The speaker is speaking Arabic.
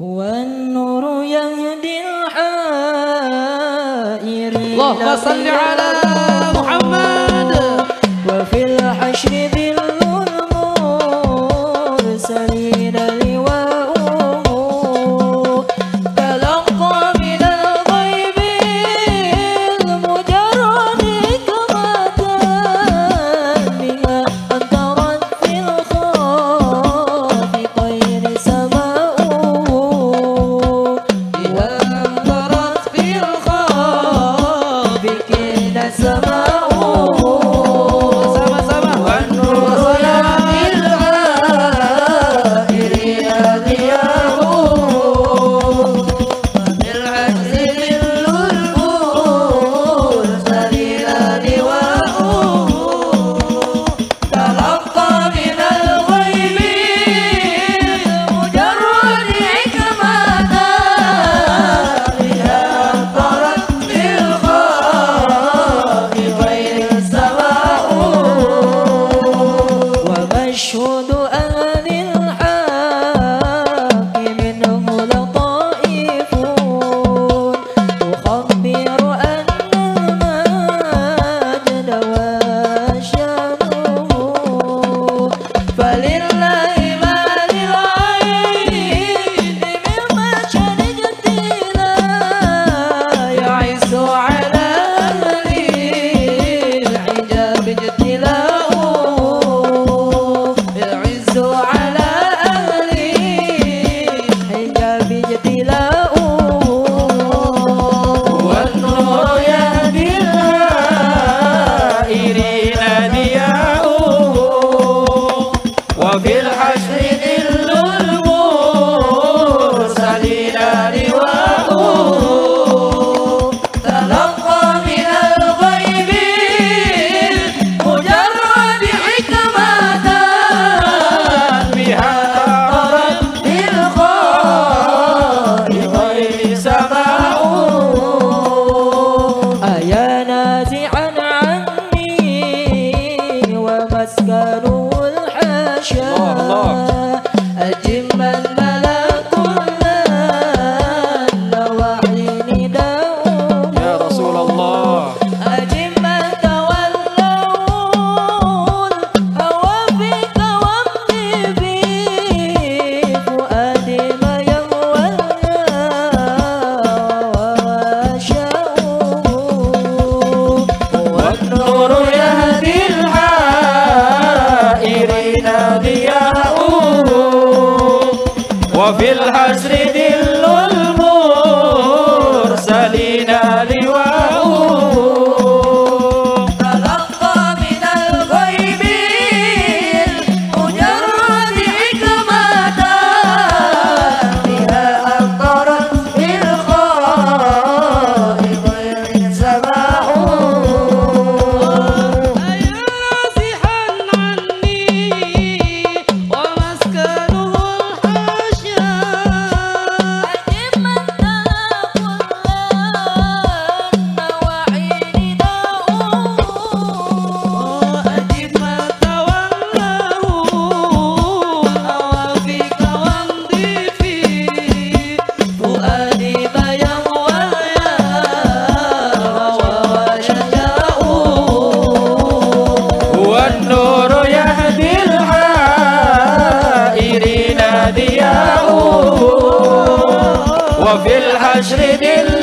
هو النور يهدي الحائرين اللهم صل على الثانية الله الله. أودياؤه وفي الحق بالحشر الحشر